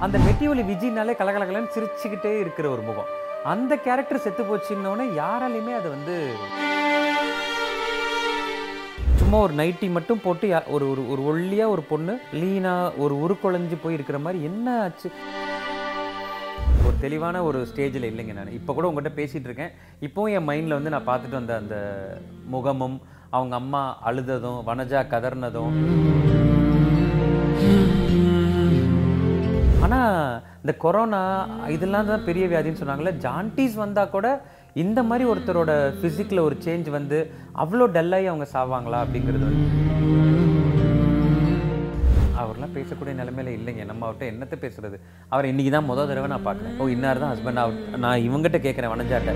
அந்த மெட்டிவலி விஜினாலே கலகலகலன்னு சிரிச்சுக்கிட்டே இருக்கிற ஒரு முகம். அந்த கேரக்டர் செத்து போச்சுன்னொன்னே யாராலையுமே அதை வந்து சும்மா ஒரு நைட்டி மட்டும் போட்டு யா- ஒரு ஒரு ஒரு ஒல்லியாக ஒரு பொண்ணு லீனாக ஒரு உருக்குழஞ்சு போய் இருக்கிற மாதிரி என்ன ஆச்சு? ஒரு தெளிவான ஒரு ஸ்டேஜில் இல்லைங்க நான். இப்போ கூட உங்கள்கிட்ட பேசிகிட்டு இருக்கேன். இப்போவும் என் மைண்டில் வந்து நான் பார்த்துட்டு வந்த அந்த முகமும் அவங்க அம்மா அழுததும் வனஜா கதர்னதும் ஆனால் இந்த கொரோனா இதெல்லாம் தான் பெரிய வியாதின்னு சொன்னாங்கல்ல ஜான்டிஸ் வந்தால் கூட இந்த மாதிரி ஒருத்தரோட ஃபிசிக்கில் ஒரு சேஞ்ச் வந்து அவ்வளோ டல்லாகி அவங்க சாவாங்களா அப்படிங்கிறது வந்து அவர்லாம் பேசக்கூடிய நிலைமையில இல்லைங்க. நம்ம அவர்கிட்ட என்னத்தை பேசுறது? அவர் இன்னைக்கு தான் முதல் தடவை நான் பார்க்குறேன். ஓ இன்னார் தான் ஹஸ்பண்ட் அவர் நான் இவங்ககிட்ட கேட்குறேன் வனஜாட்ட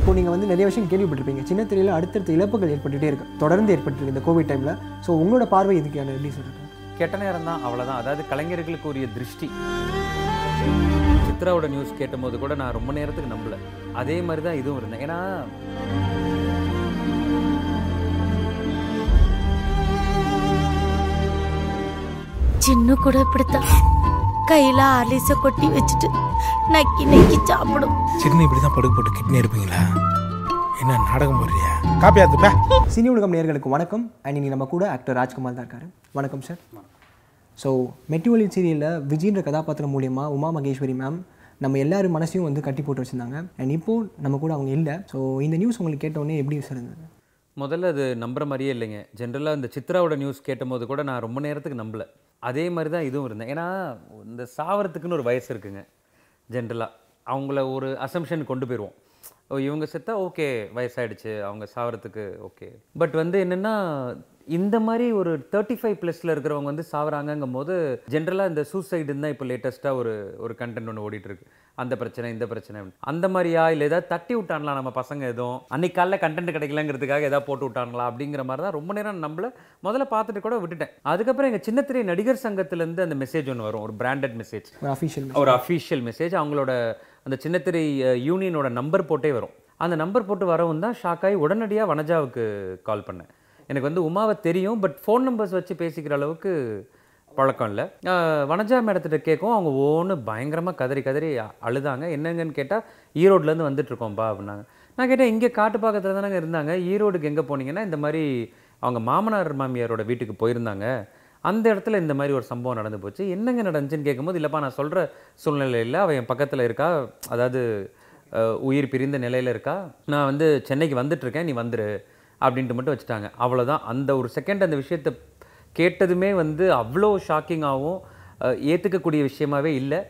இப்போ நீங்கள் வந்து நிறைய விஷயம் கேள்விப்பட்டிருப்பீங்க. சின்ன திரையில் அடுத்தடுத்த இழப்புகள் ஏற்பட்டுகிட்டே இருக்கு. தொடர்ந்து ஏற்பட்டுருக்கு இந்த கோவிட் டைமில் ஸோ உங்களோட பார்வை இதுக்கான எப்படி சொல்லுங்க கெட்ட நேரம் தான் அவ்வளோதான் அதாவது கலைஞர்களுக்கு உரிய திருஷ்டி. சித்ராவோட நியூஸ் கேட்டபோது கூட நான் ரொம்ப நேரத்துக்கு நம்பல. அதே மாதிரி தான் இதுவும் இருந்தேன். ஏன்னா சின்ன கூட இப்படித்தான். கையில ஆலிச கொட்டி வச்சுட்டு நக்கி நக்கி சாப்பிடும். சின்ன இப்படி தான் படுக்க போட்டு கிட்னி எடுப்பீங்களா? என்ன நாடகம் போடுறியா? காப்பி ஆத்துப்பா சினி உலகம் நேயர்களுக்கு வணக்கம். அண்ட் இன்னைக்கு நம்ம கூட ஆக்டர் ராஜ்குமார் தான் இருக்காரு. வணக்கம் சார் ஸோ மெட்டிவலி சீரியலில் விஜய்ன்ற கதாபாத்திரம் மூலியமா உமா மகேஸ்வரி மேம் நம்ம எல்லாரும் மனசையும் வந்து கட்டி போட்டு வச்சுருந்தாங்க. அண்ட் இப்போ நம்ம கூட அவங்க இல்லை. ஸோ இந்த நியூஸ் உங்களுக்கு கேட்டோடனே எப்படி சார் இருந்தது? முதல்ல அது நம்புற மாதிரியே இல்லைங்க. ஜென்ரலாக இந்த சித்ராவோட நியூஸ் கேட்டபோது கூட நான் ரொம்ப நேரத்துக்கு நம்பல. அதே மாதிரி தான் இதுவும் இருந்தேன். ஏன்னா இந்த சாவறதுக்குன்னு ஒரு வயசு இருக்குங்க. ஜென்ரலாக அவங்கள ஒரு அசம்ஷன் கொண்டு போயிடுவோம் ஓ இவங்க செத்தா ஓகே வயசாயிடுச்சு அவங்க சாவறதுக்கு ஓகே. பட் வந்து என்னென்னா இந்த மாதிரி ஒரு தேர்ட்டி ஃபைவ் ப்ளஸில் இருக்கிறவங்க வந்து சாவறாங்கங்கும் போது ஜென்ரலாக இந்த சூசைடுன்னு தான் இப்போ லேட்டஸ்ட்டாக ஒரு ஒரு கண்டென்ட் ஒன்று ஓடிட்டு இருக்கு அந்த பிரச்சனை இந்த பிரச்சனை அந்த மாதிரியா? இல்லை ஏதாவது தட்டி விட்டாங்களா நம்ம பசங்க எதுவும்? அன்னைக்கு காலைல கண்டென்ட் கிடைக்கலங்கிறதுக்காக ஏதாவது போட்டு விட்டாங்களா? அப்படிங்கிற மாதிரி தான் ரொம்ப நேரம் நம்மள முதல்ல பார்த்துட்டு கூட விட்டுட்டேன். அதுக்கப்புறம் எங்கள் சின்னத்திரை நடிகர் சங்கத்திலேருந்து அந்த மெசேஜ் ஒன்று வரும். ஒரு பிராண்டட் மெசேஜ் ஒரு அஃபீஷியல் மெசேஜ் அவங்களோட அந்த சின்னத்திரை யூனியனோட நம்பர் போட்டே வரும். அந்த நம்பர் போட்டு வரவும் தான் ஷாக் ஆகி உடனடியாக வனஜாவுக்கு கால் பண்ணேன். எனக்கு வந்து உமாவை தெரியும் பட் ஃபோன் நம்பர்ஸ் வச்சு பேசிக்கிற அளவுக்கு பழக்கம் இல்லை. வனஜா மேடத்திட்ட கேட்கும் அவங்க ஓன்னு பயங்கரமாக கதறி கதறி அழுதாங்க. என்னங்கன்னு கேட்டால் ஈரோட்லேருந்து வந்துட்டுருக்கோம்ப்பா அப்படின்னாங்க. நான் கேட்டேன் இங்கே காட்டுப்பாக்கத்தில் தானே இருந்தாங்க. ஈரோடுக்கு எங்கே போனீங்கன்னா இந்த மாதிரி அவங்க மாமனார் மாமியாரோட வீட்டுக்கு போயிருந்தாங்க. அந்த இடத்துல இந்த மாதிரி ஒரு சம்பவம் நடந்து போச்சு. என்னங்க நடந்துச்சுன்னு கேட்கும்போது இல்லைப்பா நான் சொல்கிற சூழ்நிலையில் அவள் என் பக்கத்தில் இருக்கா? அதாவது உயிர் பிரிந்த நிலையில் இருக்கா? நான் வந்து சென்னைக்கு வந்துட்டுருக்கேன் நீ வந்துரு அப்படின்ட்டு மட்டும் வச்சுட்டாங்க. அவ்வளோதான் அந்த ஒரு செகண்ட் அந்த விஷயத்தை கேட்டதுமே வந்து அவ்வளோ ஷாக்கிங்காகவும் ஏற்றுக்கக்கூடிய விஷயமாவே இல்லை.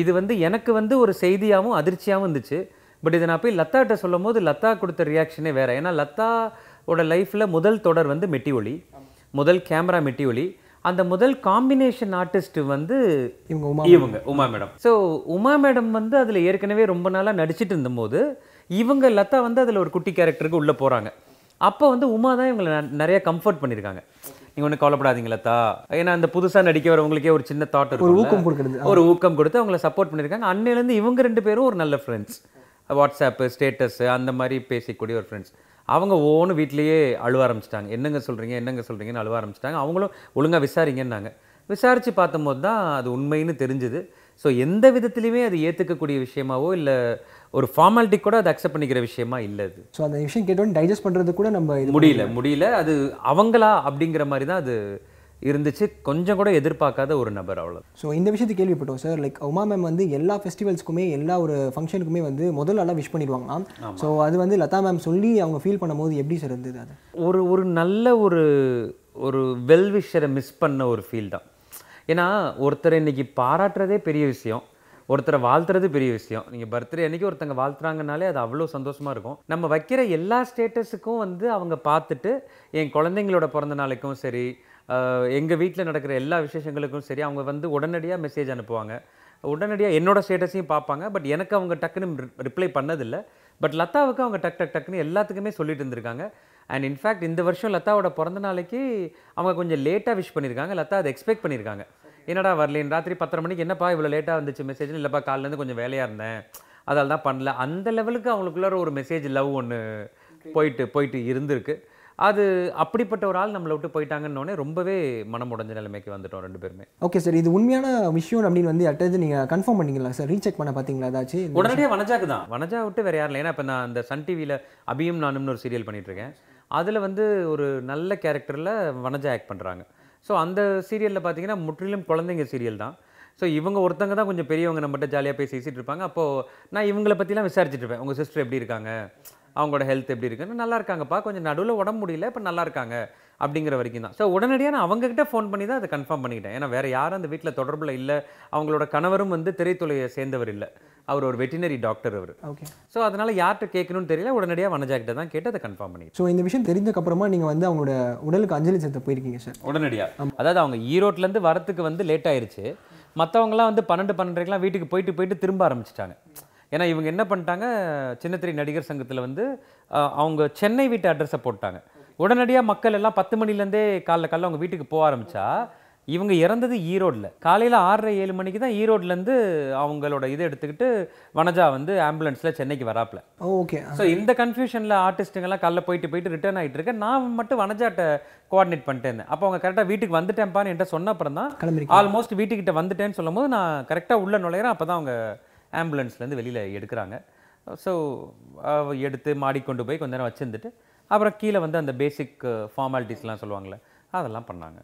இது வந்து எனக்கு வந்து ஒரு செய்தியாகவும் அதிர்ச்சியாகவும் இருந்துச்சு. பட் இதை நான் போய் லத்தாட்ட சொல்லும் போது லத்தா கொடுத்த ரியாக்ஷனே வேறு. ஏன்னா லத்தாவோட லைஃப்பில் முதல் தொடர் வந்து மெட்டி ஒளி. முதல் கேமரா மெட்டி ஒளி. அந்த முதல் காம்பினேஷன் ஆர்டிஸ்ட் வந்து இவங்க உமா இவங்க Uma madam so Uma madam வந்து அதில் ஏற்கனவே ரொம்ப நாளாக நடிச்சிட்டு இருந்தபோது இவங்க லதா வந்து அதில் ஒரு குட்டி கேரக்டருக்கு உள்ளே போகிறாங்க அப்போ வந்து உமா தான் இவங்களை நிறைய கம்ஃபர்ட் பண்ணியிருக்காங்க. நீங்கள் ஒன்றும் கவலைப்படாதீங்க லதா. ஏன்னா அந்த புதுசாக நடிக்க வரவங்களுக்கே ஒரு சின்ன தாட் ஒரு ஊக்கம் கொடுக்குறது ஒரு ஊக்கம் கொடுத்து அவங்கள சப்போர்ட் பண்ணியிருக்காங்க. அன்னையிலேருந்து இவங்க ரெண்டு பேரும் ஒரு நல்ல ஃப்ரெண்ட்ஸ் வாட்ஸ்அப்பு ஸ்டேட்டஸ் அந்த மாதிரி பேசிக்கூடிய ஒரு ஃப்ரெண்ட்ஸ் அவங்க ஓன்னு வீட்லேயே அழுவ ஆரம்பிச்சிட்டாங்க. என்னங்க சொல்கிறீங்க என்னங்க சொல்கிறீங்கன்னு அழுவ ஆரம்பிச்சிட்டாங்க. அவங்களும் ஒழுங்காக விசாரிங்கன்னாங்க. விசாரித்து பார்த்தபோது தான் அது உண்மைன்னு தெரிஞ்சுது. ஸோ எந்த விதத்துலையுமே அது ஏற்றுக்கக்கூடிய விஷயமாவோ இல்லை ஒரு ஃபார்மாலிட்டி கூட அதை அக்செப்ட் பண்ணிக்கிற விஷயமா இல்லை அது. ஸோ அந்த விஷயம் கேட்டோன்னு டைஜஸ்ட் பண்ணுறது கூட நம்ம முடியல முடியல. அது அவங்களா அப்படிங்கிற மாதிரி தான் அது இருந்துச்சு. கொஞ்சம் கூட எதிர்பார்க்காத ஒரு நபர் அவ்வளோ ஸோ இந்த விஷயத்தை கேள்விப்பட்டோம் சார் லைக் உமா மேம் வந்து எல்லா ஃபெஸ்டிவல்ஸ்க்குமே எல்லா ஒரு ஃபங்க்ஷனுக்குமே வந்து முதல் நாளாக விஷ் பண்ணிடுவாங்களாம் ஸோ அது வந்து லதா மேம் சொல்லி அவங்க ஃபீல் பண்ணும்போது எப்படி சார் இருந்தது அது? ஒரு ஒரு நல்ல ஒரு ஒரு வெல்விஷரை மிஸ் பண்ண ஒரு ஃபீல் தான். ஏன்னா ஒருத்தரை இன்னைக்கு பாராட்டுறதே பெரிய விஷயம். ஒருத்தரை வாழ்த்துறது பெரிய விஷயம். நீங்கள் பர்த்டே அன்னைக்கு ஒருத்தங்க வாழ்த்துறாங்கனாலே அது அவ்வளோ சந்தோஷமாக இருக்கும். நம்ம வைக்கிற எல்லா ஸ்டேட்டஸுக்கும் வந்து அவங்க பார்த்துட்டு என் குழந்தைங்களோட பிறந்த நாளைக்கும் சரி எங்கள் வீட்டில் நடக்கிற எல்லா விசேஷங்களுக்கும் சரி அவங்க வந்து உடனடியாக மெசேஜ் அனுப்புவாங்க. உடனடியாக என்னோட ஸ்டேட்டஸையும் பார்ப்பாங்க. பட் எனக்கு அவங்க டக்குன்னு ரிப்ளை பண்ணதில்லை. பட் லதாவுக்கு அவங்க டக் டக் டக்குன்னு எல்லாத்துக்குமே சொல்லிட்டு இருந்திருக்காங்க. அண்ட் இன்ஃபேக்ட் இந்த வருஷம் லதாவோட பிறந்த நாளைக்கு அவங்க கொஞ்சம் லேட்டாக விஷ் பண்ணியிருக்காங்க லதா அதை எக்ஸ்பெக்ட் பண்ணியிருக்காங்க என்னடா வரலேன் ராத்திரி பத்தரை மணிக்கு என்னப்பா இவ்வளோ லேட்டாக வந்துச்சு மெசேஜ் இல்லைப்பா காலிலேருந்து கொஞ்சம் வேலையாக இருந்தேன். அதால் தான் பண்ணல. அந்த லெவலுக்கு அவங்களுக்குள்ளார ஒரு மெசேஜ் லவ் ஒன்று போயிட்டு போயிட்டு இருந்திருக்கு. அது அப்படிப்பட்ட ஒரு ஆள் நம்மளை விட்டு போயிட்டாங்கன்னொடனே ரொம்பவே மனம் உடைஞ்ச நிலைமைக்கு வந்துட்டோம் ரெண்டு பேருமே. ஓகே சார் இது உண்மையான விஷயம் அப்படின்னு வந்து யார்ட்டாவது நீங்கள் கன்ஃபார்ம் பண்ணீங்களா சார் ரீசெக் பண்ண பார்த்தீங்களா ஏதாச்சும்? உடனடியாக வனஜாக்கு தான். வனஜா விட்டு வேற யாரும் இல்லை. ஏன்னா இப்போ நான் அந்த சன் டிவியில் அபியும் நானும்னு ஒரு சீரியல் பண்ணிட்டு இருக்கேன் அதில் வந்து ஒரு நல்ல கேரக்டரில் வனஜா ஆக்ட் பண்ணுறாங்க ஸோ அந்த சீரியலில் பார்த்தீங்கன்னா முற்றிலும் குழந்தைங்க சீரியல் தான். ஸோ இவங்க ஒருத்தங்க தான் கொஞ்சம் பெரியவங்க நம்மகிட்ட ஜாலியாக பேசி பேசிட்டு இருப்பாங்க. அப்போது நான் இவங்கள பற்றிலாம் விசாரிச்சுட்டு இருப்பேன். உங்கள் சிஸ்டர் எப்படி இருக்காங்க? அவங்களோட ஹெல்த் எப்படி இருக்குன்னு நல்லா இருக்காங்கப்பா கொஞ்சம் நடுவில் உடம்பு முடியல இப்போ நல்லா இருக்காங்க அப்படிங்கிற வரைக்கும் தான். ஸோ உடனடியாக நான் அவங்ககிட்ட ஃபோன் பண்ணி தான் அதை கன்ஃபார்ம் பண்ணிக்கிட்டேன். ஏன்னா வேறு யாரும் அந்த வீட்டில் தொடர்பில் இல்லை. அவங்களோட கணவரும் வந்து திரைத்துறையை சேர்ந்தவர் இல்லை. அவர் ஒரு வெட்டினரி டாக்டர் அவர். ஓகே ஸோ அதனால யார்கிட்ட கேட்கணும்னு தெரியல. உடனடியாக வனஜா கிட்ட தான் கேட்டு அதை கன்ஃபார்ம் பண்ணிட்டேன். ஸோ இந்த விஷயம் தெரிஞ்சக்கப்புறமா நீங்கள் வந்து அவங்களோட உடலுக்கு அஞ்சலி செலுத்த போயிருக்கீங்க சார் உடனடியாக அதாவது அவங்க ஈரோட்லேருந்து வரத்துக்கு வந்து லேட் ஆயிருச்சு. மற்றவங்களாம் வந்து பன்னெண்டு பன்னெண்டரைக்கெலாம் வீட்டுக்கு போயிட்டு போயிட்டு திரும்ப ஆரம்பிச்சிட்டாங்க. ஏன்னா இவங்க என்ன பண்ணிட்டாங்க சின்னத்திரை நடிகர் சங்கத்தில் வந்து அவங்க சென்னை வீட்டு அட்ரஸை போட்டாங்க. உடனடியாக மக்கள் எல்லாம் பத்து மணிலேருந்தே காலைல காலைல அவங்க வீட்டுக்கு போக ஆரம்பிச்சா இவங்க இறந்தது ஈரோடில். காலையில் ஆறரை ஏழு மணிக்கு தான் ஈரோட்லேருந்து அவங்களோட இதை எடுத்துக்கிட்டு வனஜா வந்து ஆம்புலன்ஸில் சென்னைக்கு வராப்புல ஓகே. ஸோ இந்த கன்ஃபியூஷனில் ஆர்டிஸ்ட்டுங்கெல்லாம் காலைல போயிட்டு போயிட்டு ரிட்டர்ன் ஆகிட்டு இருக்கேன் நான் மட்டும் வனஜாட்ட கோஆர்டினேட் பண்ணிட்டே இருந்தேன் அப்போ அவங்க கரெக்டாக வீட்டுக்கு வந்துட்டேன்ப்பான்னு என்கிட்ட சொன்ன அப்புறம் தான் ஆல்மோஸ்ட் வீட்டுக்கிட்ட வந்துட்டேன்னு சொல்லும் போது நான் கரெக்டாக உள்ள நுழையிறேன். அப்போ தான் அவங்க ஆம்புலன்ஸ்லேருந்து வெளியில் எடுக்கிறாங்க. ஸோ எடுத்து மாடி கொண்டு போய் கொஞ்ச நேரம் வச்சிருந்துட்டு அப்புறம் கீழே வந்து அந்த பேசிக் ஃபார்மாலிட்டிஸ்லாம் சொல்லுவாங்கள்ல அதெல்லாம் பண்ணாங்க.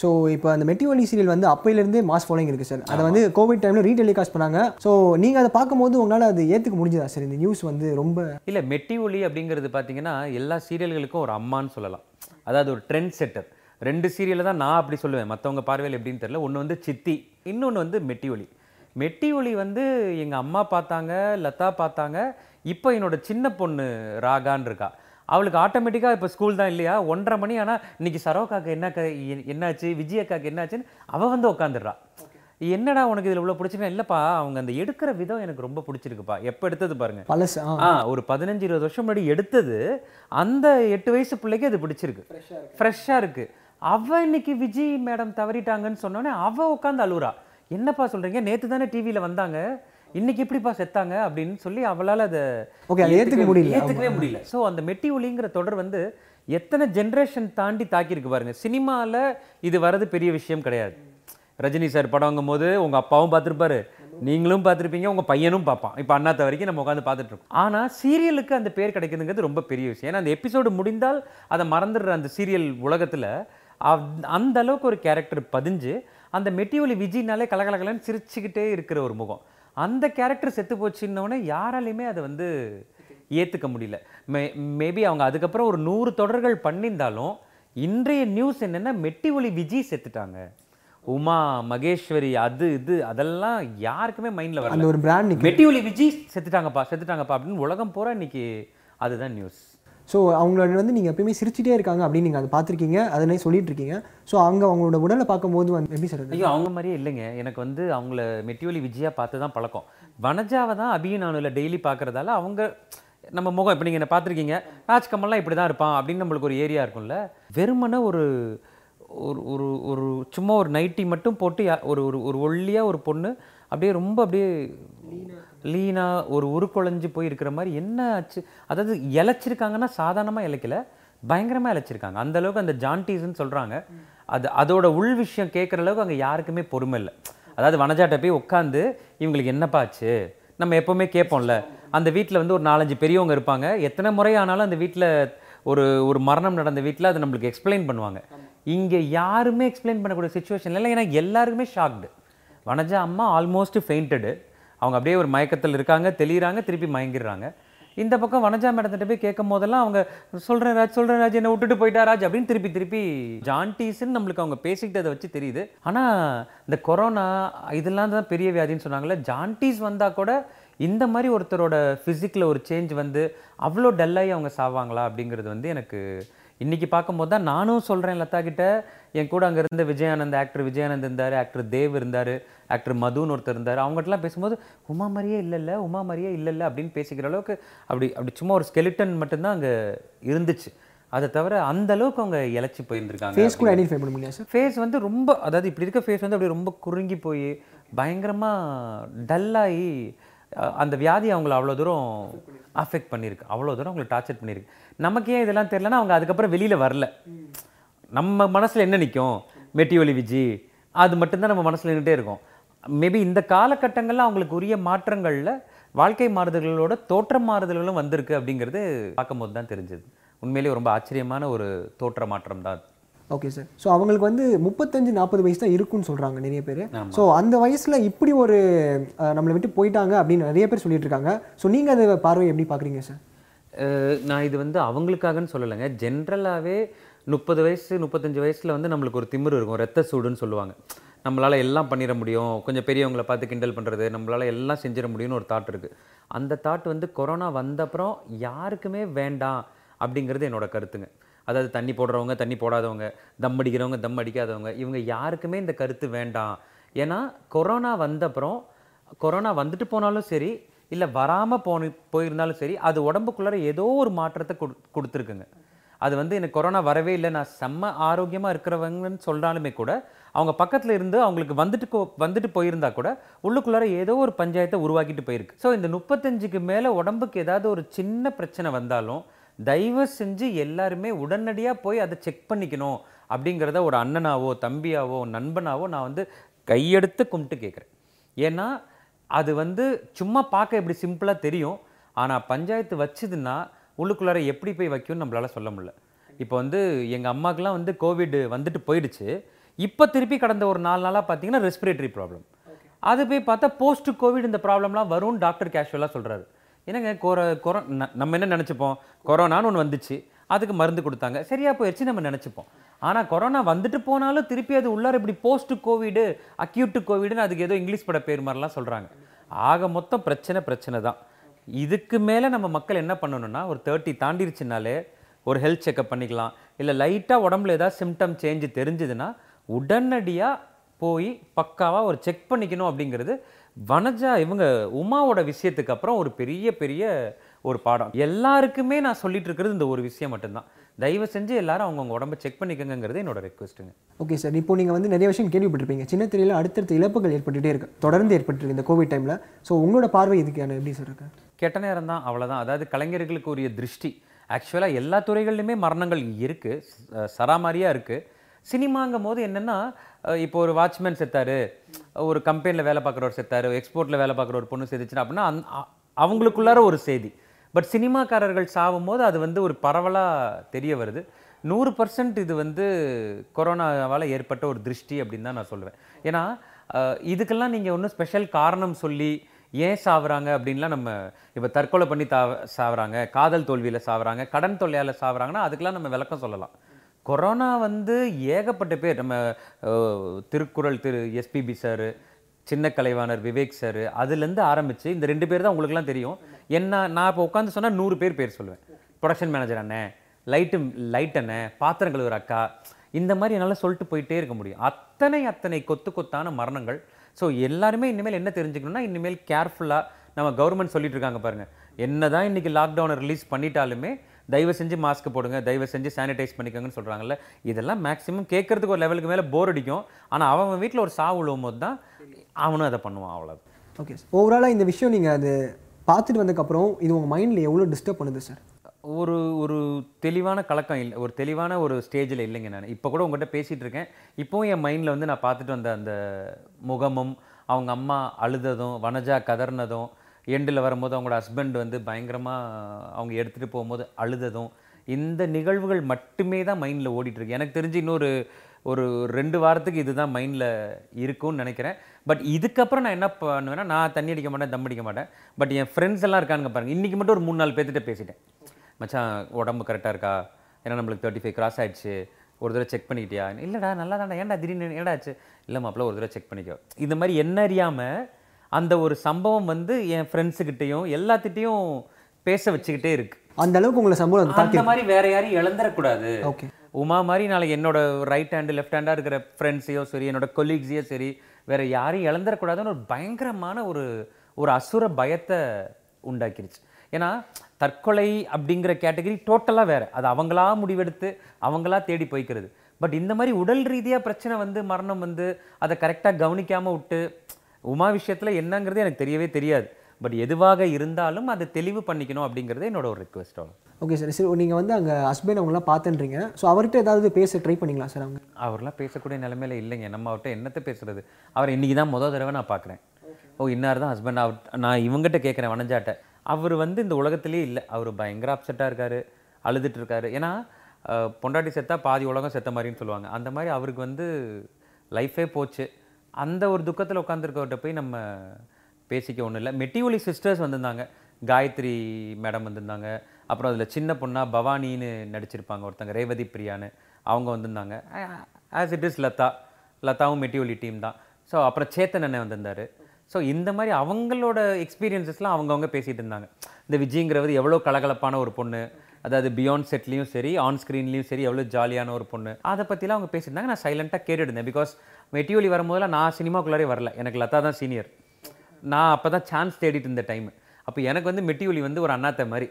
ஸோ இப்போ அந்த மெட்டிவலி சீரியல் வந்து அப்பையிலேருந்தே மாஸ் ஃபாலோயிங் இருக்குது சார் அதை வந்து கோவிட் டைமில் ரீடெலிகாஸ்ட் பண்ணாங்க. ஸோ நீங்கள் அதை பார்க்கும்போது உங்களால் அது ஏற்றுக்க முடிஞ்சதா சார் இந்த நியூஸ் வந்து ரொம்ப இல்லை மெட்டி ஒலி அப்படிங்கிறது பார்த்தீங்கன்னா எல்லா சீரியல்களுக்கும் ஒரு அம்மான்னு சொல்லலாம். அதாவது ஒரு ட்ரெண்ட் செட்டர் ரெண்டு சீரியலை தான் நான் அப்படி சொல்லுவேன். மற்றவங்க பார்வையில் எப்படின்னு தெரியல. ஒன்று வந்து சித்தி இன்னொன்று வந்து மெட்டி ஒலி மெட்டி ஒலி வந்து எங்கள் அம்மா பார்த்தாங்க லதா பார்த்தாங்க. இப்போ என்னோட சின்ன பொண்ணு ராகான்னு இருக்கா. அவளுக்கு ஆட்டோமேட்டிக்காக இப்போ ஸ்கூல் தான் இல்லையா? ஒன்றரை மணி ஆனால் இன்னைக்கு சரோக்காக்கு என்ன க- எ- என்னாச்சு விஜயக்காக்கு என்னாச்சுன்னு அவள் வந்து உட்காந்துடுறா என்னடா உனக்கு இதில் இவ்வளோ பிடிச்சிருக்கா? இல்லைப்பா அவங்க அந்த எடுக்கிற விதம் எனக்கு ரொம்ப பிடிச்சிருக்குப்பா. எப்போ எடுத்தது பாருங்க. பழசு ஆ. ஒரு பதினஞ்சு இருபது வருஷம் முன்னாடி எடுத்தது. அந்த எட்டு வயசு பிள்ளைக்கு அது பிடிச்சிருக்கு. ஃப்ரெஷ்ஷாக இருக்கு. அவ இன்னைக்கு விஜய் மேடம் தவறிட்டாங்கன்னு சொன்னோடனே அவ உட்காந்து அழுவுறா. என்னப்பா சொல்றீங்க? நேத்து தானே டிவியில் வந்தாங்க. இன்னைக்கு எப்படிப்பா செத்தாங்க அப்படின்னு சொல்லி அவளால் அதை அதை ஏத்துக்க முடியல. ஏற்றுக்கவே முடியல. ஸோ அந்த மெட்டி ஒலிங்கிற தொடர் வந்து எத்தனை ஜென்ரேஷன் தாண்டி தாக்கியிருக்கு பாருங்க. சினிமாவில் இது வர்றது பெரிய விஷயம் கிடையாது. ரஜினி சார் படங்கும் போது உங்க அப்பாவும் பார்த்துருப்பாரு. நீங்களும் பார்த்துருப்பீங்க உங்க பையனும் பார்ப்பான். இப்போ அண்ணாத்த வரைக்கும் நம்ம உட்காந்து பார்த்துட்டு இருக்கோம். ஆனா சீரியலுக்கு அந்த பேர் கிடைக்குதுங்கிறது ரொம்ப பெரிய விஷயம். ஏன்னா அந்த எபிசோடு முடிந்தால் அதை மறந்துடுற அந்த சீரியல் உலகத்துல அந்த அளவுக்கு ஒரு கேரக்டர் பதிஞ்சு அந்த மெட்டிஒலி விஜய்னாலே கலகலகலன்னு சிரிச்சுக்கிட்டே இருக்கிற ஒரு முகம். அந்த கேரக்டர் செத்து போச்சுன்னொடனே யாராலையுமே அதை வந்து ஏற்றுக்க முடியல. மே மேபி அவங்க அதுக்கப்புறம் ஒரு நூறு தொடர்கள் பண்ணியிருந்தாலும் இன்றைய நியூஸ் என்னன்னா மெட்டி ஒலி விஜய் செத்துட்டாங்க. உமா மகேஸ்வரி அது இது அதெல்லாம் யாருக்குமே மைண்டில் வரல. ஒரு பிராண்ட் மெட்டி ஒலி விஜய் செத்துட்டாங்கப்பா செத்துட்டாங்கப்பா அப்படின்னு உலகம் பூரா இன்னைக்கு அதுதான் நியூஸ் ஸோ அவங்களோட வந்து நீங்கள் எப்பயுமே சிரிச்சிட்டே இருக்காங்க அப்படின்னு நீங்கள் அதை பார்த்துருக்கீங்க அதனே சொல்லிட்டு இருக்கீங்க ஸோ அங்கே அவங்களோட உடலை பார்க்கும்போது வந்து எப்படி அது ஐயோ அவங்க மாதிரியே இல்லைங்க. எனக்கு வந்து அவங்கள மெட்டிஒலி விஜயா பார்த்து தான் பழக்கம். வனஜாவை தான் அபியும் நானுல டெய்லி பார்க்கறதால அவங்க நம்ம முகம் இப்போ நீங்கள் என்ன பார்த்துருக்கீங்க ராஜ்கமல்லாம் இப்படி தான் இருப்பான் அப்படின்னு நம்மளுக்கு ஒரு ஏரியா இருக்கும்ல. வெறுமனே ஒரு ஒரு ஒரு ஒரு சும்மா ஒரு நைட்டி மட்டும் போட்டு ஒரு ஒரு ஒரு ஒல்லியாக ஒரு பொண்ணு அப்படியே ரொம்ப அப்படியே லீனா ஒரு உருக்குலைஞ்சு போய் இருக்கிற மாதிரி என்ன ஆச்சு? அதாவது இழைச்சிருக்காங்கன்னா சாதாரணமாக இழைக்கல பயங்கரமாக இழைச்சிருக்காங்க. அந்த அளவுக்கு அந்த ஜான்டீஸ்ன்னு சொல்கிறாங்க அது அதோட உள் விஷயம் கேட்குற அளவுக்கு அங்கே யாருக்குமே பொறுமை இல்லை. அதாவது வனஜாட்ட போய் உட்காந்து இவங்களுக்கு என்னப்பா ஆச்சு? நம்ம எப்போவுமே கேட்போம்ல அந்த வீட்டில் வந்து ஒரு நாலஞ்சு பெரியவங்க இருப்பாங்க. எத்தனை முறை ஆனாலும் அந்த வீட்டில் ஒரு ஒரு மரணம் நடந்த வீட்டில் அதை நம்மளுக்கு எக்ஸ்பிளைன் பண்ணுவாங்க. இங்கே யாருமே எக்ஸ்பிளைன் பண்ணக்கூடிய சுச்சுவேஷன் இல்லை. ஏன்னா எல்லாருக்குமே ஷாக்டு வனஜா அம்மா ஆல்மோஸ்ட் ஃபெயிண்டடு அவங்க அப்படியே ஒரு மயக்கத்தில் இருக்காங்க தெளிகிறாங்க திருப்பி மயங்கிடுறாங்க. இந்த பக்கம் வனஜா மேடத்திட்ட போய் கேட்கும் போதெல்லாம் அவங்க சொல்கிறேன் ராஜ் சொல்கிறேன் ராஜ் என்னை விட்டுட்டு போயிட்டா ராஜ்? அப்படின்னு திருப்பி திருப்பி ஜான்டீஸ்ன்னு நம்மளுக்கு அவங்க பேசிக்கிட்டதை வச்சு தெரியுது. ஆனால் இந்த கொரோனா இதெல்லாம் தான் பெரிய வியாதின்னு சொன்னாங்கல்ல. ஜான்டீஸ் வந்தால் கூட இந்த மாதிரி ஒருத்தரோட ஃபிசிக்கில் ஒரு சேஞ்ச் வந்து அவ்வளோ டல்லாகி அவங்க சாவாங்களா அப்படிங்கிறது வந்து எனக்கு இன்றைக்கி பார்க்கும்போது தான் நானும் சொல்கிறேன் லதா கிட்ட. என் கூட அங்கே இருந்த விஜயானந்த் ஆக்டர் விஜயானந்த் இருந்தார் ஆக்டர் தேவ் இருந்தார் ஆக்டர் மதுன்னு ஒருத்தர் இருந்தார். அவங்ககிட்டலாம் பேசும்போது உமா மாதிரியே இல்லைல்ல உமா மாதிரியே இல்லைல்ல அப்படின்னு பேசிக்கிற அளவுக்கு அப்படி அப்படி சும்மா ஒரு ஸ்கெலிட்டன் மட்டும்தான் அங்கே இருந்துச்சு. அதை தவிர அந்த அளவுக்கு அவங்க இழைச்சி போயிருந்திருக்காங்க ஃபேஸ் கூட ஐடென்டிஃபை பண்ண முடியாது சார் ஃபேஸ் வந்து ரொம்ப அதாவது இப்படி இருக்க ஃபேஸ் வந்து அப்படியே ரொம்ப குறுங்கி போய் பயங்கரமாக டல்லாகி அந்த வியாதி அவங்கள அவ்வளோ தூரம் அஃபெக்ட் பண்ணியிருக்கு. அவ்வளோ தூரம் அவங்களை டார்ச்சர் பண்ணியிருக்கு. நமக்கு ஏன் இதெல்லாம் தெரியலன்னா அவங்க அதுக்கப்புறம் வெளியில் வரல. நம்ம மனசில் என்ன நிற்கும் மெட்டியொலி விஜி. அது மட்டும்தான் நம்ம மனசில் நின்றுட்டே இருக்கும். மேபி இந்த காலகட்டங்களில் அவங்களுக்கு உரிய மாற்றங்களில் வாழ்க்கை மாறுதல்களோட தோற்ற மாறுதல்களும் வந்திருக்கு அப்படிங்கிறது பார்க்கும்போது தான் தெரிஞ்சது. உண்மையிலேயே ரொம்ப ஆச்சரியமான ஒரு தோற்ற மாற்றம் தான் அது. ஓகே சார் ஸோ அவங்களுக்கு வந்து முப்பத்தஞ்சு நாற்பது வயசு தான் இருக்குன்னு சொல்கிறாங்க நிறைய பேர். ஸோ அந்த வயசில் இப்படி ஒரு நம்மளை விட்டு போயிட்டாங்க அப்படின்னு நிறைய பேர் சொல்லிட்டு இருக்காங்க. ஸோ நீங்கள் அந்த பார்வையை எப்படி பார்க்குறீங்க சார் நான் இது வந்து அவங்களுக்காகன்னு சொல்லலைங்க. ஜென்ரலாகவே முப்பது வயசு முப்பத்தஞ்சு வயசில் வந்து நம்மளுக்கு ஒரு திமிர் இருக்கும். ரத்த சூடுன்னு சொல்லுவாங்க. நம்மளால் எல்லாம் பண்ணிட முடியும். கொஞ்சம் பெரியவங்கள பார்த்து கிண்டல் பண்ணுறது நம்மளால் எல்லாம் செஞ்சிட முடியும்னு ஒரு தாட் இருக்குது அந்த தாட் வந்து கொரோனா வந்தப்புறம் யாருக்குமே வேண்டாம் அப்படிங்கிறது என்னோடய கருத்துங்க. அதாவது தண்ணி போடுறவங்க தண்ணி போடாதவங்க தம் அடிக்கிறவங்க தம் அடிக்காதவங்க இவங்க யாருக்குமே இந்த கருத்து வேண்டாம். ஏன்னா கொரோனா வந்தப்புறம் கொரோனா வந்துட்டு போனாலும் சரி இல்லை வராமல் போன போயிருந்தாலும் சரி அது உடம்புக்குள்ளார ஏதோ ஒரு மாற்றத்தை கொடு கொடுத்துருக்குங்க. அது வந்து எனக்கு கொரோனா வரவே இல்லை. நான் செம்ம ஆரோக்கியமாக இருக்கிறவங்கன்னு சொல்கிறாலுமே கூட அவங்க பக்கத்தில் இருந்து அவங்களுக்கு வந்துட்டு கோ- வந்துட்டு போயிருந்தா கூட உள்ளுக்குள்ளார ஏதோ ஒரு பஞ்சாயத்தை உருவாக்கிட்டு போயிருக்கு. ஸோ இந்த முப்பத்தஞ்சுக்கு மேலே உடம்புக்கு ஏதாவது ஒரு சின்ன பிரச்சனை வந்தாலும் தயவு செஞ்சு எல்லாருமே உடனடியாக போய் அதை செக் பண்ணிக்கணும் அப்படிங்கிறத ஒரு அண்ணனாவோ தம்பியாவோ நண்பனாவோ நான் வந்து கையெடுத்து கும்பிட்டு கேட்குறேன் ஏன்னா அது வந்து சும்மா பார்க்க இப்படி சிம்பிளாக தெரியும். ஆனால் பஞ்சாயத்து வச்சுதுன்னா உள்ளுக்குள்ளார எப்படி போய் வைக்கும்னு நம்மளால சொல்ல முடியல. இப்போ வந்து எங்கள் அம்மாக்கெலாம் வந்து கோவிட் வந்துட்டு போயிடுச்சு. இப்போ திருப்பி கடந்த ஒரு நாலு நாளாக பார்த்தீங்கன்னா ரெஸ்பிரேட்டரி ப்ராப்ளம் அது போய் பார்த்தா போஸ்ட் கோவிட் இந்த ப்ராப்ளம்லாம் வரும்னு டாக்டர் கேஷுவலாக சொல்கிறாரு என்னங்க கொர கொரோ நம்ம என்ன நினச்சிப்போம்? கொரோனான்னு ஒன்று வந்துச்சு. அதுக்கு மருந்து கொடுத்தாங்க. சரியாக போயிடுச்சு நம்ம நினச்சிப்போம். ஆனால் கொரோனா வந்துட்டு போனாலும் திருப்பி அது உள்ளார இப்படி போஸ்ட் கோவிடு அக்யூட்டு கோவிடுன்னு அதுக்கு ஏதோ இங்கிலீஷ் பட பேர் மாதிரிலாம் சொல்கிறாங்க ஆக மொத்தம் பிரச்சனை பிரச்சனை தான். இதுக்கு மேலே நம்ம மக்கள் என்ன பண்ணணும்னா ஒரு தேர்ட்டி தாண்டிருச்சுனாலே ஒரு ஹெல்த் செக்கப் பண்ணிக்கலாம். இல்லை லைட்டாக உடம்புல ஏதாவது சிம்டம் சேஞ்ச் தெரிஞ்சுதுன்னா உடனடியாக போய் பக்காவாக ஒரு செக் பண்ணிக்கணும் அப்படிங்கிறது வனஜா இவங்க உமாவோட விஷயத்துக்கு அப்புறம் ஒரு பெரிய பெரிய ஒரு பாடம். எல்லாருக்குமே நான் சொல்லிட்டு இருக்கிறது இந்த ஒரு விஷயம் மட்டும்தான். தயவு செஞ்சு எல்லாரும் அவங்கவுங்க உடம்ப செக் பண்ணிக்கங்கிறது என்னோட ரெக்வஸ்ட்டுங்க ஓகே சார் இப்போ நீங்கள் வந்து நிறைய விஷயம் கேள்விப்பட்டிருப்பீங்க. சின்ன திரையில் அடுத்தடுத்த இழப்புகள் ஏற்பட்டுகிட்டே இருக்கு. தொடர்ந்து ஏற்பட்டுருக்கு இந்த கோவிட் டைமில் ஸோ உங்களோட பார்வை இதுக்கான எப்படி சார் இருக்கு? கெட்ட நேரம் தான் அவ்வளோதான் அதாவது கலைஞர்களுக்கு உரிய திருஷ்டி ஆக்சுவலாக எல்லா துறைகள்லையுமே மரணங்கள் இருக்குது சராமாரியாக இருக்குது சினிமாங்கும் போது என்னென்னா இப்போ ஒரு வாட்ச்மேன் செத்தார் ஒரு கம்பெனியில் வேலை பார்க்குறவர் செத்தார் எக்ஸ்போர்ட்டில் வேலை பார்க்குற ஒரு பொண்ணு செத்துச்சுன்னா அப்படின்னா அந் அ- அவங்களுக்குள்ளார ஒரு செய்தி. பட் சினிமாக்காரர்கள் சாகும் போது அது வந்து ஒரு பரவலாக தெரிய வருது. நூறு பர்சன்ட் இது வந்து கொரோனாவால் ஏற்பட்ட ஒரு திருஷ்டி அப்படின்னு தான் நான் சொல்லுவேன். ஏன்னா இதுக்கெல்லாம் நீங்கள் ஒன்றும் ஸ்பெஷல் காரணம் சொல்லி ஏன் சாவுறாங்க அப்படின்லாம் நம்ம இப்போ தற்கொலை பண்ணி தா சாவுறாங்க காதல் தோல்வியில் சாவுறாங்க கடன் தொல்லையால் சாவுறாங்கன்னா அதுக்கெல்லாம் நம்ம விளக்கம் சொல்லலாம். கொரோனா வந்து ஏகப்பட்ட பேர் நம்ம திருக்குறள் திரு எஸ்பிபி சார் சின்ன கலைவாணர் விவேக் சார் அதுலேருந்து ஆரம்பித்து இந்த ரெண்டு பேர் தான் உங்களுக்குலாம் தெரியும். என்ன நான் இப்போ உட்காந்து சொன்னால் நூறு பேர் பேர் சொல்லுவேன். ப்ரொடக்ஷன் மேனேஜர் அண்ணன் லைட்டு லைட் அண்ணன் பாத்திரம் கழுவுற அக்கா இந்த மாதிரி என்னால் சொல்லிட்டு போயிட்டே இருக்க முடியும். அத்தனை அத்தனை கொத்து கொத்தான மரணங்கள் ஸோ எல்லாருமே இனிமேல் என்ன தெரிஞ்சுக்கணும்னா இனிமேல் கேர்ஃபுல்லாக நம்ம கவர்மெண்ட் சொல்லிட்டு இருக்காங்க பாருங்க. என்னதான் இன்னைக்கு லாக்டவுனை ரிலீஸ் பண்ணிட்டாலுமே தயவு செஞ்சு மாஸ்க் போடுங்க தயவு செஞ்சு சானிடைஸ் பண்ணிக்கோங்கன்னு சொல்கிறாங்கல்ல இதெல்லாம் மேக்ஸிமம் கேட்கறதுக்கு ஒரு லெவலுக்கு மேலே போர் அடிக்கும். ஆனால் அவன் வீட்டில் ஒரு சாவு விழுவும் போது தான் அவனும் அதை பண்ணுவான் அவ்வளோ ஓகே சார் ஓவராலாக இந்த விஷயம் நீங்கள் அது பார்த்துட்டு வந்ததுக்கப்புறம் இது உங்கள் மைண்டில் எவ்வளோ டிஸ்டர்ப் பண்ணுது சார் ஒரு ஒரு தெளிவான கலக்கம் இல்லை ஒரு தெளிவான ஒரு ஸ்டேஜில் இல்லைங்க நான். இப்போ கூட உங்கள்கிட்ட பேசிகிட்டு இருக்கேன். இப்போவும் என் மைண்டில் வந்து நான் பார்த்துட்டு வந்த அந்த முகமும் அவங்க அம்மா அழுததும் வனஜா கதர்னதும் எண்டில் வரும்போது அவங்களோட ஹஸ்பண்ட் வந்து பயங்கரமாக அவங்க எடுத்துகிட்டு போகும்போது அழுததும் இந்த நிகழ்வுகள் மட்டுமே தான் மைண்டில் ஓடிட்டுருக்கு எனக்கு தெரிஞ்சு இன்னொரு ஒரு ரெண்டு வாரத்துக்கு இதுதான் மைண்டில் இருக்கும்னு நினைக்கிறேன். பட் இதுக்கப்புறம் நான் என்ன பண்ணுவேன்னா நான் தண்ணி அடிக்க மாட்டேன் தம் அடிக்க மாட்டேன். பட் என் ஃப்ரெண்ட்ஸ் எல்லாம் இருக்கானுங்க பாருங்கள் இன்றைக்கி மட்டும் ஒரு மூணு நாலு பேர்த்திட்ட பேசிட்டேன். மச்சான் உடம்பு கரெக்டாக இருக்கா? ஏன்னா நம்மளுக்கு தேர்ட்டி ஃபைவ் கிராஸ் ஆயிடுச்சு. ஒரு தடவை செக் பண்ணிக்கிட்டியா? இல்லைடா நல்லா தான்டா ஏன்டா திடீர்னு ஆச்சு இல்லை மாப்பிள்ள ஒரு தடவை செக் பண்ணிக்கோ. இந்த மாதிரி என்ன அறியாமல் அந்த ஒரு சம்பவம் வந்து என் ஃப்ரெண்ட்ஸுக்கிட்டேயும் எல்லாத்திட்டையும் பேச வச்சுக்கிட்டே இருக்கு. அந்த அளவுக்கு உங்களை சம்பளம் தாக்கி அந்த மாதிரி வேற யாரையும் இழந்துடக்கூடாது. ஓகே. உமா மாதிரி நாளைக்கு என்னோட ரைட் ஹேண்டு லெஃப்ட் ஹேண்டாக இருக்கிற ஃப்ரெண்ட்ஸையோ சரி என்னோட கொலீக்ஸையோ சரி வேற யாரையும் இழந்துடக்கூடாதுன்னு ஒரு பயங்கரமான ஒரு ஒரு அசுர பயத்தை உண்டாக்கிருச்சு. ஏன்னா தற்கொலை அப்படிங்கிற கேட்டகரி டோட்டலாக வேற. அது அவங்களா முடிவெடுத்து அவங்களா தேடி போய்க்கிறது. பட் இந்த மாதிரி உடல் ரீதியாக பிரச்சனை வந்து மரணம் வந்து அதை கரெக்டாக கவனிக்காமல் விட்டு உமா விஷயத்தில் என்னங்கிறது எனக்கு தெரியவே தெரியாது. பட் எதுவாக இருந்தாலும் அதை தெளிவு பண்ணிக்கணும் அப்படிங்கிறது என்னோட ஒரு ரிக்வெஸ்ட் அவ்வளோ ஓகே சார் சரி நீங்கள் வந்து அங்கே ஹஸ்பண்ட் அவங்களாம் பார்த்துன்றீங்க ஸோ அவர்கிட்ட ஏதாவது பேச ட்ரை பண்ணிங்களா சார் அவங்க? அவர்லாம் பேசக்கூடிய நிலைமையில இல்லைங்க. நம்ம அவர்கிட்ட என்னத்தை பேசுறது? அவர் இன்னைக்கு தான் முத தடவை நான் பார்க்குறேன் ஓ இன்னார் தான் ஹஸ்பண்ட் அவர் நான் இவங்ககிட்ட கேட்குறேன் வனஜாட்ட அவர் வந்து இந்த உலகத்திலே இல்லை. அவர் பயங்கர அப்செட்டாக இருக்கார் அழுதுட்டு இருக்காரு. ஏன்னா பொண்டாட்டி செத்தா பாதி உலகம் செத்த மாதிரின்னு சொல்லுவாங்க. அந்த மாதிரி அவருக்கு வந்து லைஃபே போச்சு. அந்த ஒரு துக்கத்தில் உட்காந்துருக்கவர்கிட்ட போய் நம்ம பேசிக்க ஒன்றும் இல்லை. மெட்டிஒலி சிஸ்டர்ஸ் வந்திருந்தாங்க. காயத்ரி மேடம் வந்திருந்தாங்க. அப்புறம் அதில் சின்ன பொண்ணா பவானின்னு நடிச்சிருப்பாங்க ஒருத்தங்க ரேவதி பிரியான்னு. அவங்க வந்திருந்தாங்க. As it is Latha. லதாவும் Metti Oli team தான். ஸோ அப்புறம் சேத்தன் அண்ணன் வந்திருந்தார். ஸோ இந்த மாதிரி அவங்களோட எக்ஸ்பீரியன்சஸ்லாம் அவங்கவுங்க பேசிகிட்டு இருந்தாங்க. இந்த விஜய்ங்கிறவர் எவ்வளோ கலகலப்பான ஒரு பொண்ணு. அதாவது பியாண்ட் செட்லேயும் சரி ஆன் ஸ்க்ரீன்லேயும் சரி எவ்வளோ ஜாலியான ஒரு பொண்ணு. அதை பற்றிலாம் அவங்க பேசியிருந்தாங்க நான் சைலண்ட்டாக கேட்டுட்டு இருந்தேன். பிகாஸ் மெட்டிஒலி வரும்போதெல்லாம் நான் சினிமாக்குள்ளாரே வரல. எனக்கு லதா தான் சீனியர் நான் அப்போ தான் சான்ஸ் தேடிட்டு இருந்த டைம் அப்போ எனக்கு வந்து மெட்டிஒலி வந்து ஒரு அண்ணாத்த மாதிரி.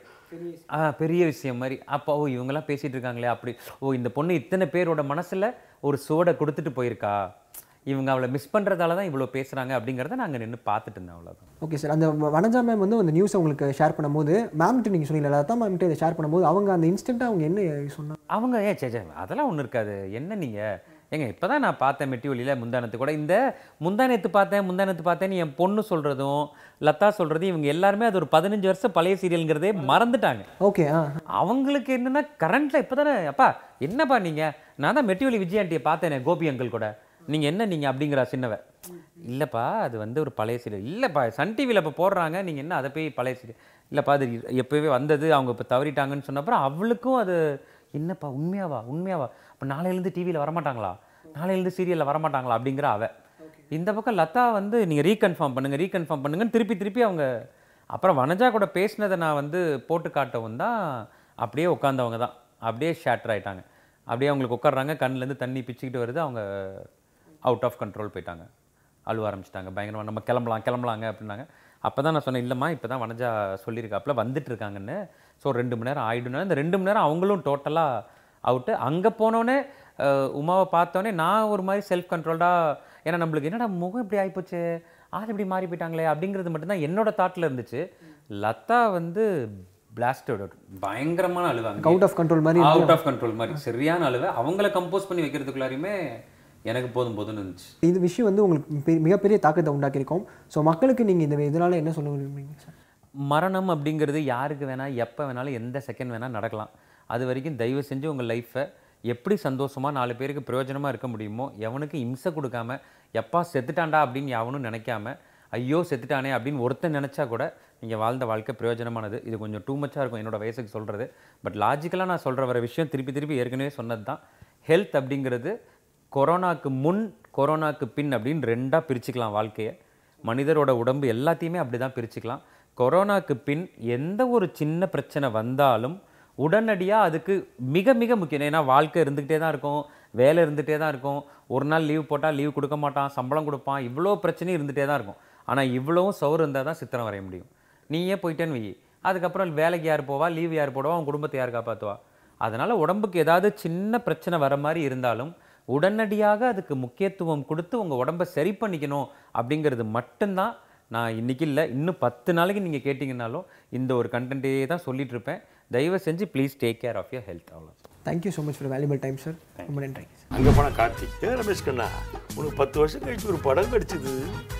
ஆ பெரிய விஷயம் மாதிரி. அப்போ ஓ இவங்கெல்லாம் பேசிகிட்டு இருக்காங்களே அப்படி. ஓ இந்த பொண்ணு இத்தனை பேரோட மனசில் ஒரு சுவடை கொடுத்துட்டு போயிருக்கா? இவங்க அவளை மிஸ் பண்ணுறதால தான் இவ்வளோ பேசுகிறாங்க அப்படிங்கிறத நாங்கள் நின்று பார்த்துட்டு இருந்தேன் அவ்வளோதான் ஓகே சார் அந்த வனஜா மேம் வந்து அந்த நியூஸ் உங்களுக்கு ஷேர் பண்ணும்போது மேம்கிட்ட நீங்கள் சொன்னீங்க லதா மேம்கிட்ட இதை ஷேர் பண்ணும்போது அவங்க அந்த இன்ஸ்டண்ட்டாக அவங்க என்ன சொன்னாங்க அவங்க ஏ சே அதெல்லாம் ஒன்றும் இருக்காது. என்ன நீங்கள் ஏங்க இப்போ தான் நான் பார்த்தேன் மெட்டிவலியில் முந்தானத்து கூட. இந்த முந்தானத்து பார்த்தேன் முந்தானத்து பார்த்தேன்னு என் பொண்ணு சொல்கிறதும் லதா சொல்கிறதும் இவங்க எல்லாருமே அது ஒரு பதினஞ்சு வருஷம் பழைய சீரியல்ங்கிறதே மறந்துட்டாங்க. ஓகே ஆ. அவங்களுக்கு என்னன்னா கரண்ட்ல இப்போ தானே அப்பா என்னப்பா நீங்கள் நான் தான் மெட்டிவலி விஜய் ஆண்டியை பார்த்தேனே கோபி அங்கிள் கூட. நீங்கள் என்ன நீங்கள் அப்படிங்கிறா சின்னவ இல்லைப்பா அது வந்து ஒரு பழைய சீரியல் இல்லைப்பா சன் டிவியில் இப்போ போடுறாங்க நீங்கள் என்ன அதை போய் பழைய சீரியல் இல்லைப்பா அது எப்போவே வந்தது அவங்க இப்போ தவறிட்டாங்கன்னு சொன்னப்பறம் அவளுக்கும் அது என்னப்பா உண்மையாவா உண்மையாவா? இப்போ நாளையிலேருந்து டிவியில் வரமாட்டாங்களா? நாளையிலேருந்து சீரியலில் வரமாட்டாங்களா அப்படிங்கிற அவ. இந்த பக்கம் லதா வந்து நீங்கள் ரீகன்ஃபார்ம் பண்ணுங்கள் ரீகன்ஃபார்ம் பண்ணுங்கன்னு திருப்பி திருப்பி அவங்க அப்புறம் வனஜா கூட பேசினதை நான் வந்து போட்டு காட்டவும் தான் அப்படியே உட்காந்தவங்க தான். அப்படியே ஷேட்டர் ஆயிட்டாங்க. அப்படியே அவங்களுக்கு உட்கார்றாங்க கண்ணிலேருந்து தண்ணி பிச்சுக்கிட்டு வருது அவங்க அவுட் ஆஃப் கண்ட்ரோல் போயிட்டாங்க. அழுவ ஆரம்பிச்சிட்டாங்க. பயங்கரமாக நம்ம கிளம்பலாம் கிளம்பலாங்க அப்படின்னாங்க. அப்போ தான் நான் சொன்னேன் இல்லைம்மா இப்போ தான் வனஜா சொல்லியிருக்காப்புல வந்துட்டு இருக்காங்கன்னு ஸோ ரெண்டு மணி நேரம் ஆயிடுனா இந்த ரெண்டு மணி நேரம் அவங்களும் டோட்டலாக அவுட்டு அங்கே போனோடனே உமாவை பார்த்தோன்னே நான் ஒரு மாதிரி செல்ஃப் கண்ட்ரோல்டாக ஏன்னா நம்மளுக்கு என்னடா முகம் இப்படி ஆகிப்போச்சு ஆள் இப்படி மாறி போயிட்டாங்களே அப்படிங்கிறது மட்டும்தான் என்னோட தாட்டில் இருந்துச்சு. லதா வந்து பிளாஸ்டட் பயங்கரமான அழுவாங்க. அவுட் ஆஃப் கண்ட்ரோல் மாதிரி அவுட் ஆஃப் கண்ட்ரோல் மாதிரி. சரியான அழுவை. அவங்கள கம்போஸ் பண்ணி வைக்கிறதுக்குள்ளாரையுமே எனக்கு போதும் போதும்னு இருந்துச்சு. இது விஷயம் வந்து உங்களுக்கு பெ- மிகப்பெரிய தாக்கத்தை உண்டாக்கியிருக்கோம். ஸோ மக்களுக்கு நீங்கள் இந்த இதனால் என்ன சொல்ல விரும்புறீங்க சார் மரணம் அப்படிங்கிறது யாருக்கு வேணால் எப்போ வேணாலும் எந்த செகண்ட் வேணால் நடக்கலாம். அது வரைக்கும் தயவு செஞ்சு உங்கள் லைஃப்பை எப்படி சந்தோஷமாக நாலு பேருக்கு பிரயோஜனமாக இருக்க முடியுமோ எவனுக்கு இம்சை கொடுக்காம எப்பா செத்துட்டான்டா அப்படின்னு எவனும் நினைக்காம ஐயோ செத்துட்டானே அப்படின்னு ஒருத்தன் நினச்சா கூட நீங்கள் வாழ்ந்த வாழ்க்கை பிரயோஜனமானது. இது கொஞ்சம் டூ மச்சாக இருக்கும் என்னோட வயசுக்கு சொல்கிறது பட் லாஜிக்கலாக நான் சொல்கிற வர விஷயம் திருப்பி திருப்பி ஏற்கனவே சொன்னது தான் ஹெல்த் அப்படிங்கிறது கொரோனாக்கு முன் கொரோனாக்கு பின் அப்படின்னு ரெண்டாக பிரிச்சுக்கலாம் வாழ்க்கையை. மனிதரோட உடம்பு எல்லாத்தையுமே அப்படி தான் பிரிச்சுக்கலாம். கொரோனாக்கு பின் எந்த ஒரு சின்ன பிரச்சனை வந்தாலும் உடனடியாக அதுக்கு மிக மிக முக்கியம். ஏன்னா வாழ்க்கை இருந்துக்கிட்டே தான் இருக்கும். வேலை இருந்துகிட்டே தான் இருக்கும். ஒரு நாள் லீவ் போட்டால் லீவ் கொடுக்க மாட்டான் சம்பளம் கொடுப்பான். இவ்வளோ பிரச்சனையும் இருந்துகிட்டே தான் இருக்கும். ஆனால் இவ்வளோவும் சோறு இருந்தால் தான் சித்திரம் வரைய முடியும். நீயே போயிட்டேன்னு வை. அதுக்கப்புறம் வேலைக்கு யார் போவா? லீவ் யார் போடுவா? உன் குடும்பத்தை யார் காப்பாற்றுவா அதனால் உடம்புக்கு ஏதாவது சின்ன பிரச்சனை வர மாதிரி இருந்தாலும் உடனடியாக அதுக்கு முக்கியத்துவம் கொடுத்து உங்கள் உடம்பை சரி பண்ணிக்கணும் அப்படிங்கிறது மட்டும்தான் நான் இன்னைக்கு இல்லை இன்னும் பத்து நாளைக்கு நீங்கள் கேட்டிங்கனாலும் இந்த ஒரு கண்டென்ட்டே தான் சொல்லிட்டு இருப்பேன். தயவு செஞ்சு please take care of your health அவ்வளோ thank you so much for valuable time sir ரொம்ப நன்றி. அங்கே போன கார்த்திக் ரமேஷ் கண்ணா உனக்கு பத்து வருஷம் கழிச்சு ஒரு படம் கிடைச்சது.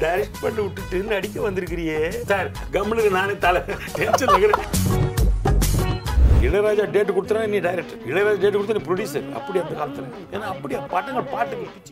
டைரக்ட் பண்ணி விட்டுட்டு நடிக்க வந்திருக்கிறியே. சார் கம்முனுக்கு நானே தலை டென்ஷன் இளையராஜா டேட் கொடுத்தா நீ டைரக்டர் இளையராஜா டேட் கொடுத்தா நீ ப்ரொடியூசர் அப்படி அந்த காலத்தில். ஏன்னா அப்படி படங்கள் பாட்டுகள் பிச்சு.